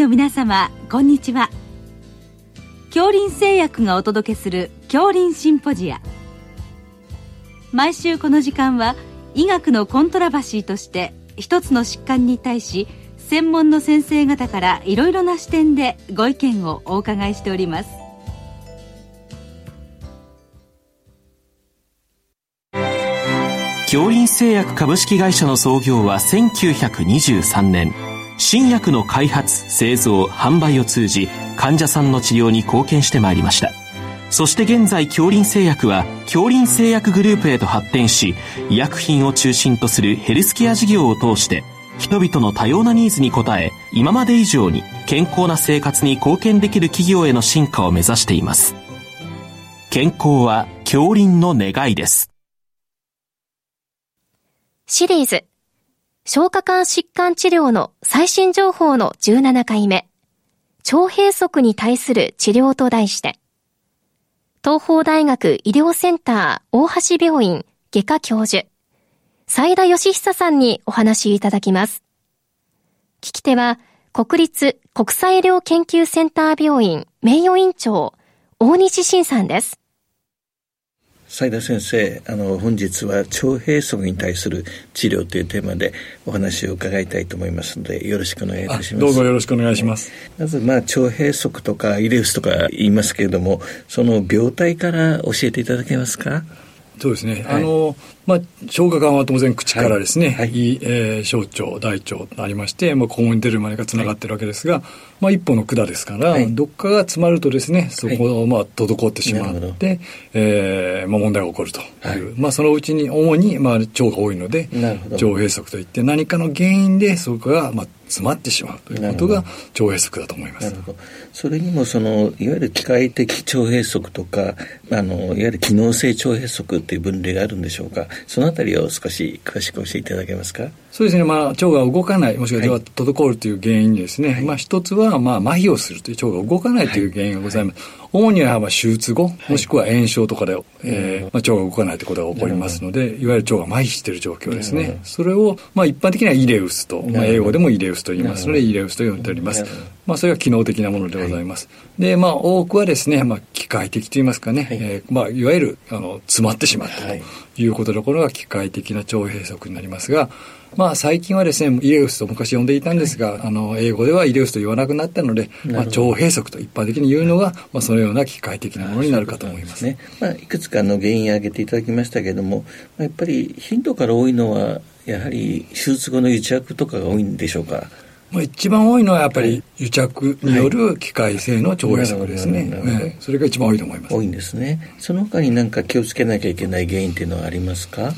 の皆様こんにちは。恐林製薬がお届けする恐林シンポジア。毎週この時間は医学のコントラバシーとして一つの疾患に対し専門の先生方からいろいろな視点でご意見をお伺いしております。恐林製薬株式会社の創業は1923年。新薬の開発製造販売を通じ患者さんの治療に貢献してまいりました。そして現在恐林製薬は恐林製薬グループへと発展し医薬品を中心とするヘルスケア事業を通して人々の多様なニーズに応え今まで以上に健康な生活に貢献できる企業への進化を目指しています。健康は恐林の願いです。シリーズ消化管疾患治療の最新情報の17回目、腸閉塞に対する治療と題して、東邦大学医療センター大橋病院外科教授、斉田義久さんにお話いただきます。聞き手は、国立国際医療研究センター病院名誉院長、大西晋さんです。斉田先生あの本日は腸閉塞に対する治療というテーマでお話を伺いたいと思いますのでよろしくお願いいたします。どうぞよろしくお願いします。まずまあ腸閉塞とかイレウスとか言いますけれどもその病態から教えていただけますか？そうですね、はい、あのまあ、消化管は当然口からですね、はい。はい、えー、小腸、大腸とありまして、まあ、肛門に出るまでがつながってるわけですが、はい、まあ、一本の管ですから、はい、どっかが詰まるとですね、そこを、まあ、滞ってしまって、えー、まあ、問題が起こるという、まあ、そのうちに主に、まあ、腸が多いので、腸閉塞といって、何かの原因でそこが、まあ、詰まってしまうということが腸閉塞だと思います。それにもそのいわゆる機械的腸閉塞とかあのいわゆる機能性腸閉塞っていう分類があるんでしょうか。そのあたりを少し詳しく教えていただけますか？そうですね。まあ腸が動かないもしくは滞るという原因ですね。はい、まあ一つはまあ麻痺をするという腸が動かないという原因がございます。はいはい主にはまあ手術後、もしくは炎症とかで、はい、えー、まあ、腸が動かないということが起こりますので、いわゆる腸が麻痺している状況ですね。それを、まあ、一般的にはイレウスと、まあ、英語でもイレウスと言います。ので、イレウスと呼んでおります。まあ、それは機能的なものでございます。はい、で、まあ、多くはですね、まあ、機械的と言いますかね、はい。えー、まあ、いわゆる、あの、詰まってしまったとい。うことで、これが機械的な腸閉塞になりますが、まあ、最近はですね、イレウスと昔呼んでいたんですが、はい、あの、英語ではイレウスと言わなくなったので、まあ、腸閉塞と一般的に言うのが、まあ、そのような機械的なものになるかと思います。ね。まあ、いくつかの原因を挙げていただきましたけれども、やっぱり頻度から多いのは、やはり手術後の癒着とかが多いんでしょうか？まあ、一番多いのはやっぱり癒着による機械性の腸閉塞ですね、はい、それが一番多いと思います。多いんですね。その他に何か気をつけなきゃいけない原因っていうのはありますか？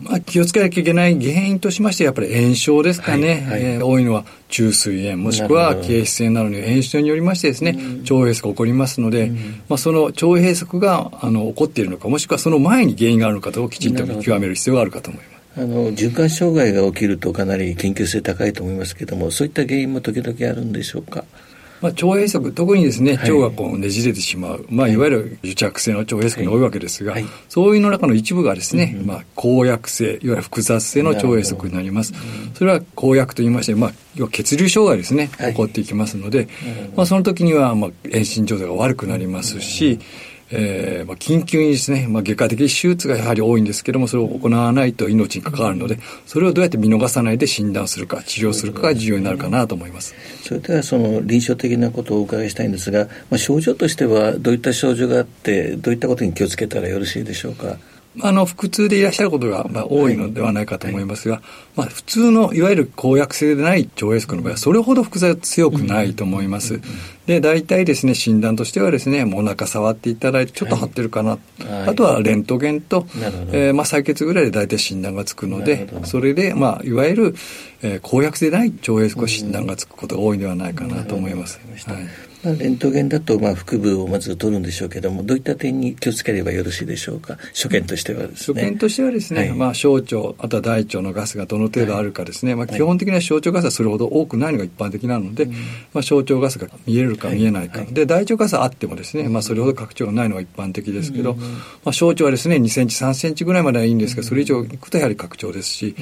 まあ、気をつけなきゃいけない原因としましてやっぱり炎症ですかね、はいはい、えー、多いのは中膵炎もしくは憩室炎などの炎症によりましてですね、腸閉塞が起こりますので、まあ、その腸閉塞があの起こっているのかもしくはその前に原因があるのかをきちんと見極める必要があるかと思います。あの循環障害が起きるとかなり緊急性高いと思いますけれどもそういった原因も時々あるんでしょうか？まあ、腸閉塞特にですね腸がこうねじれてしまう、まあ、い。わゆる癒着性の腸閉塞に多いわけですが、はい。はい、そういうの中の一部がですね、うん、まあ、公約性いわゆる複雑性の腸閉塞になります。それは公約といいまして、まあ、要は血流障害ですね起こっていきますので、まあ、その時には、まあ、遠心状態が悪くなりますし、えーまあ、緊急にですね、まあ、外科的手術がやはり多いんですけども、それを行わないと命に関わるので、それをどうやって見逃さないで診断するか、治療するかが重要になるかなと思います。それでは、その臨床的なことをお伺いしたいんですが、まあ、症状としてはどういった症状があって、どういったことに気をつけたらよろしいでしょうか？あの、腹痛でいらっしゃることが、まあ、多いのではないかと思いますが、はい、まあ、普通の、いわゆる公約性でない腸閉塞の場合は、それほど複雑強くないと思います。で、大体ですね、診断としてはですね、もうお腹触っていただいて、ちょっと張ってるかな。はい、あとはレントゲンと、えー、まあ、採血ぐらいで大体診断がつくので、それで、まあ、いわゆる、えー、公約性でない腸閉塞診断がつくことが多いのではないかなと思います。はい。まあ、レントゲンだとまあ腹部をまず取るんでしょうけどもどういった点に気をつければよろしいでしょうか？初見としてはですね。初見としてはですね、はい、まあ、小腸あとは大腸のガスがどの程度あるかですね、はい、まあ、基本的には小腸ガスはそれほど多くないのが一般的なので、はい、まあ、小腸ガスが見えるるか見えないか、はいはい、で大腸活はあってもですね、まあ、それほど拡張がないのが一般的ですけど、うん、まあ、小腸はですね2センチ3センチぐらいまではいいんですけどそれ以上いくとやはり拡張ですし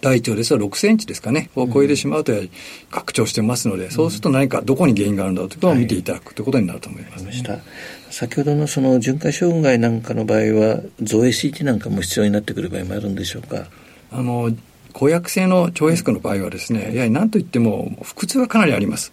大腸ですと6センチですかねを超えてしまうとやはり拡張してますので、そうすると何かどこに原因があるんだということを見ていただくということになると思います、ね、先ほどのその循環障害なんかの場合は造影 CT なんかも必要になってくる場合もあるんでしょうか？あの公約性の腸閉塞の場合はですね、やはり何といっても腹痛はかなりあります。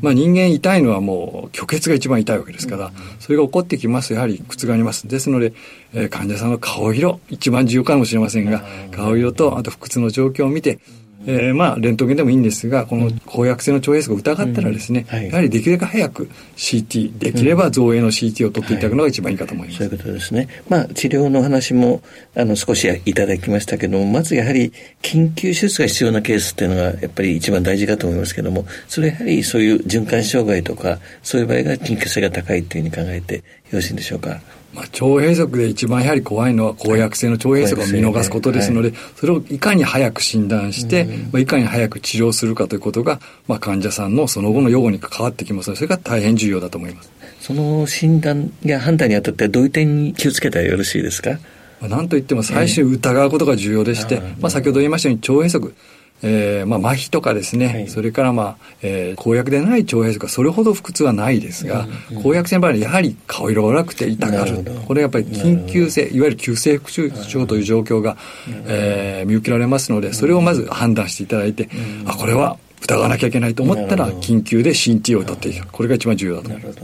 まあ人間痛いのはもう虚血が一番痛いわけですから、それが起こってきますとやはり苦痛があります。ですので、えー、患者さんの顔色、一番重要かもしれませんが、顔色とあと腹痛の状況を見て、えー、まあ、レントゲンでもいいんですが、この公約性の腸閉塞を疑ったらですね、やはりできるだけ早く CT、できれば造影の CT を取っていただくのが一番いいかと思います。はい、そういうことですね。まあ、治療の話も、あの、少しいただきましたけども、まずやはり、緊急手術が必要なケースっていうのが、やっぱり一番大事かと思いますけども、それやはりそういう循環障害とか、そういう場合が緊急性が高いというふうに考えてよろしいんでしょうか？まあ、腸閉塞で一番やはり怖いのは公約性の腸閉塞を見逃すことですので、それをいかに早く診断して、まあ、いかに早く治療するかということが、まあ、患者さんのその後の予後に関わってきます。ので、それが大変重要だと思います。その診断や判断にあたってどういう点に気をつけたらよろしいですか？なんといっても最初に疑うことが重要でして、まあ、先ほど言いましたように腸閉塞えー、まあ、麻痺とかですね、はい、それからまあ、えー、公約でない腸閉塞はそれほど腹痛はないですが、うんうん、公約性の場合はやはり顔色が悪くて痛がる。これやっぱり緊急性、いわゆる急性腹痛症という状況が、えー、見受けられますので、それをまず判断していただいて、あ、これは疑わなきゃいけないと思ったら、緊急で CT を取っていく。これが一番重要だと思います。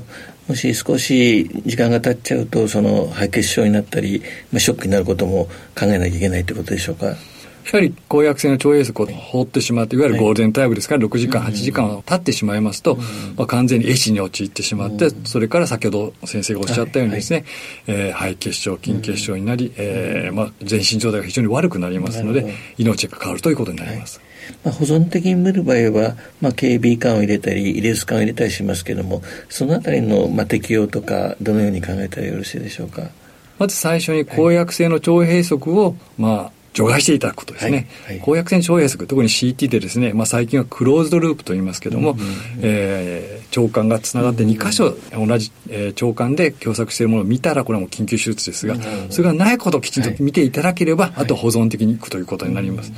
もし少し時間が経っちゃうと、その敗血症になったり、まあ、ショックになることも考えなきゃいけないということでしょうか？やはり公約性の腸閉塞を放ってしまっていわゆるゴールデンタイムですから6時間8時間経ってしまいますと、まあ、完全に壊死に陥ってしまってそれから先ほど先生がおっしゃったようにですね、えー、肺血症筋血症になり、えーまあ、全身状態が非常に悪くなりますので命が変わるということになります。まあ、保存的に見る場合は、まあ、KB 管を入れたり、イレス管を入れたりしますけれども、そのあたりの、まあ、適用とか、どのように考えたらよろしいでしょうか？まず最初に公約性の腸閉塞を、まあ、除外していただくことですね。はいはい、公約線腸閉塞、特に CT でですね、まあ、最近はクローズドループと言いますけども、うんうん、えー、腸管がつながって2箇所同じ、えー、腸管で狭窄しているものを見たら、これはもう緊急手術ですが、それがないことをきちんと見ていただければ、はい、あと保存的にいくということになります。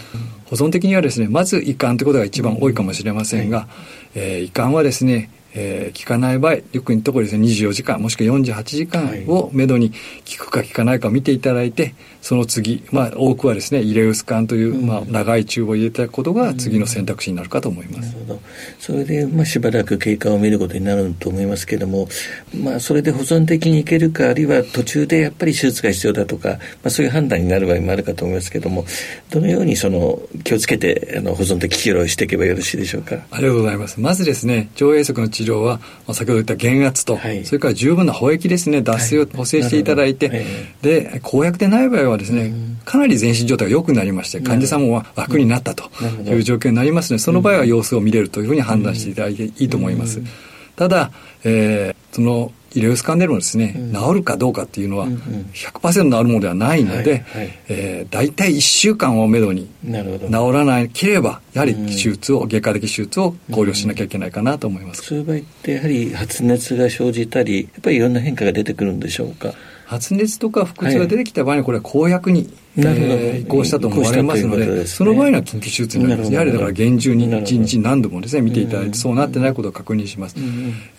保存的にはですね、まず胃管ということが一番多いかもしれませんが、えー、胃管はですね、えー、効かない場合、よく言うところですね、24時間、もしくは48時間をめどに効くか効かないか見ていただいて、その次、まあ、多くはですね、イレウス管という、まあ、長いチューブを入れていただくことが次の選択肢になるかと思います。なるほど。それで、まあ、しばらく経過を見ることになると思いますけれども、まあ、それで保存的にいけるか、あるいは途中でやっぱり手術が必要だとか、まあ、そういう判断になる場合もあるかと思いますけれども、どのようにその、気をつけて、あの、保存的治療をしていけばよろしいでしょうか？ありがとうございます。まずですね、腸閉塞の治療は、まあ、先ほど言った減圧と、はい、それから十分な保液ですね、脱水を補正していただいて、はい、で、公約でない場合はですね、かなり全身状態が良くなりまして、患者さんも楽になったという状況になりますので、その場合は様子を見れるというふうに判断していただいていいと思います。ただ、えー、その医療スカンでもですね、うん、治るかどうかっていうのは100%治るものではないので、はいはい、えー、大体1週間をめどに治らなければやはり手術を、外科的手術を考慮しなきゃいけないかなと思います、そういう場合ってやはり発熱が生じたりやっぱりいろんな変化が出てくるんでしょうか？発熱とか腹痛が出てきた場合にこれは公約にえー、移行したと思われますので、ね、その場合には緊急手術になります。やはりだから厳重に一日何度もですね、見ていただいて、そうなってないことを確認します。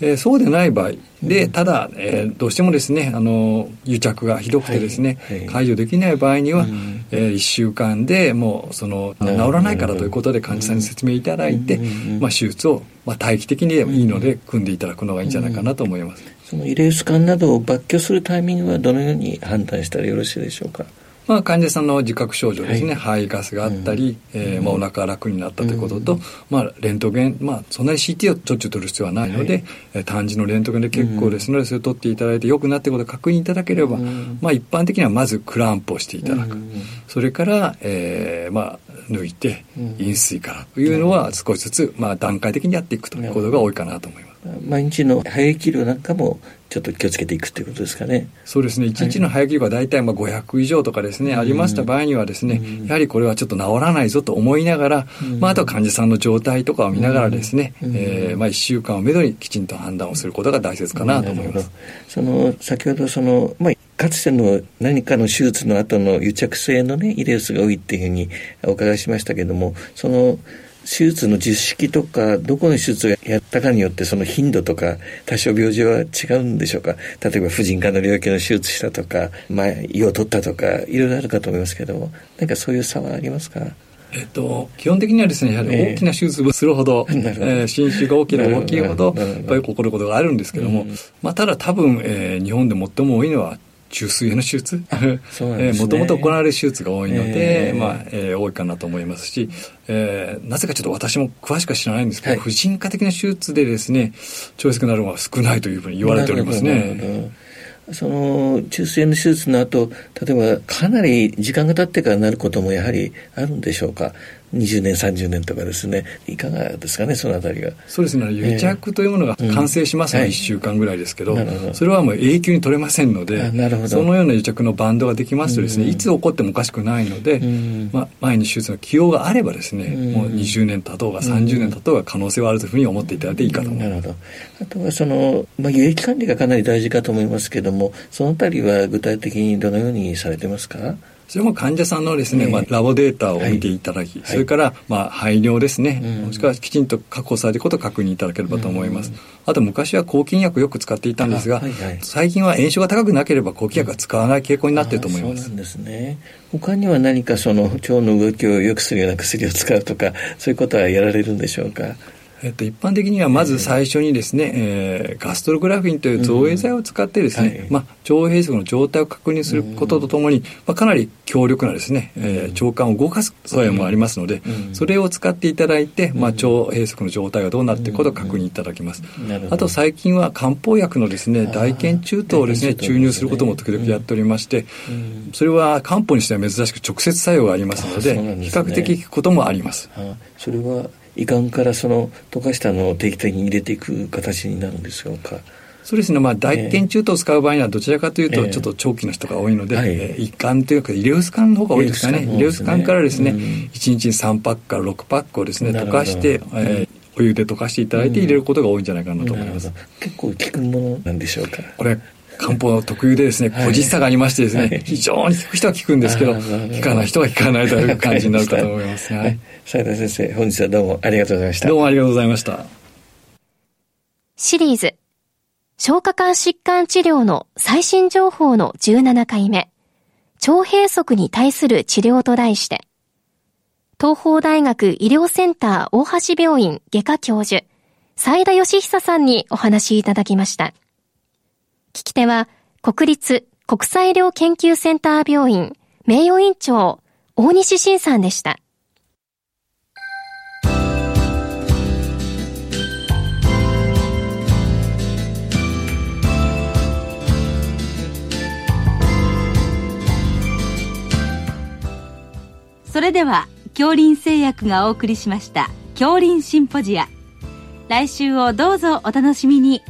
えー、そうでない場合で、ただ、えー、どうしてもですね、あの、癒着がひどくてですね、はい。はい、解除できない場合には、えー、1週間でもう、その、治らないからということで患者さんに説明いただいて、まあ、手術を、まあ、待機的にいいので、組んでいただくのがいいんじゃないかなと思います。そのイレース管などを抜去するタイミングはどのように判断したらよろしいでしょうか？まあ、患者さんの自覚症状ですね、はい、肺ガスがあったり、うん、えー、まあ、お腹が楽になったということと、うん、まあ、レントゲン、まあ、そんなに CT をしょっちゅう取る必要はないので、はい、単純のレントゲンで結構ですので、それを取っていただいて良くなっていることを確認いただければ、うん、まあ、一般的にはまずクランプをしていただく、それから、えーまあ、抜いて飲水からというのは少しずつ、まあ、段階的にやっていくということが多いかなと思います。毎日の排液量なんかもちょっと気をつけていくということですかね。そうですね。1日の排液量が大体まあ500以上とかですね、はい、ありました場合にはですね、うん、やはりこれはちょっと治らないぞと思いながら、うん、まあ、あとは患者さんの状態とかを見ながらですね、うん、えー、まあ、1週間をめどにきちんと判断をすることが大切かなと思います。その、先ほどその、まあ、かつての何かの手術の後の癒着性のね、イレウスが多いっていうふうにお伺いしましたけども、その、手術の実式とか、どこの手術をやったかによってその頻度とか多少病状は違うんでしょうか？例えば婦人科の領域の手術したとか、まあ、胃を取ったとか、いろいろあるかと思いますけども、何かそういう差はありますか？えっと、基本的にはですね、やはり大きな手術をするほど、えー、えー、侵襲が大きな大きいほど、やっぱり起こることがあるんですけども、まあ、ただ多分、えー、日本で最も多いのは中水への手術？もともと行われる手術が多いので、えー、まあえー、多いかなと思いますし、えー、なぜかちょっと私も詳しくは知らないんですけど、はい、婦人科的な手術でですね超越くなるのは少ないというふうに言われておりますね。その中水炎の手術の後例えばかなり時間が経ってからなることもやはりあるんでしょうか？20年30年とかですね。いかがですかねそのあたりが。そうですね。癒着というものが完成しますのは1週間ぐらいですけど、それはもう永久に取れませんのでそのような癒着のバンドができますとですね、いつ起こってもおかしくないので、まあ、前に手術の起用があればですね、もう20年経とうが30年経とうが可能性はあるというふうに思っていただいていいかと思います、なるほど。あとはその、まあ、輸液管理がかなり大事かと思いますけどもそのあたりは具体的にどのようにされてますか？それも患者さんのですね、えー、まあ、ラボデータを見ていただき、はい、それから、まあ、排尿ですね、うん、もしくはきちんと確保されることを確認いただければと思います。うん、あと、昔は抗菌薬よく使っていたんですが、はいはい、最近は炎症が高くなければ抗菌薬は使わない傾向になっていると思います。そうなんですね。他には何かその腸の動きを良くするような薬を使うとか、そういうことはやられるんでしょうか？えっと、一般的にはまず最初にですね、えー、ガストログラフィンという造影剤を使ってですね、うんはい、まあ、腸閉塞の状態を確認することとともに、まあ、かなり強力なですね、えー、腸管を動かす作用もありますので、うん、それを使っていただいて、まあ、腸閉塞の状態がどうなっていることを確認いただきます。あと最近は漢方薬のですね、大腱中等をですね、注入することも時々やっておりまして、それは漢方にしては珍しく直接作用がありますので、比較的効くこともあります。それは胃がんからその溶かしたのを定期的に入れていく形になるんでしょうか。そうですね、まあ、大腱中等を使う場合には、どちらかというと、ちょっと長期の人が多いので、えー、胃管というか、イレウス管の方が多いですかね。イレウス管からですね、うん、1日に3パックから6パックをですね、溶かして、えー、お湯で溶かしていただいて入れることが多いんじゃないかなと思います。結構効くものなんでしょうか？これ漢方特有でですね、個実差がありましてですね、非常に効く人は効くんですけど、効かない人は効かないという感じになるかと思います。はい。斉田先生、本日はどうもありがとうございました。どうもありがとうございました。シリーズ、消化管疾患治療の最新情報の17回目、腸閉塞に対する治療と題して、東邦大学医療センター大橋病院外科教授、斉田義久さんにお話いただきました。聞き手は、国立国際医療研究センター病院名誉院長、大西晋さんでした。それでは、恐林製薬がお送りしました、恐林シンポジア。来週をどうぞお楽しみに。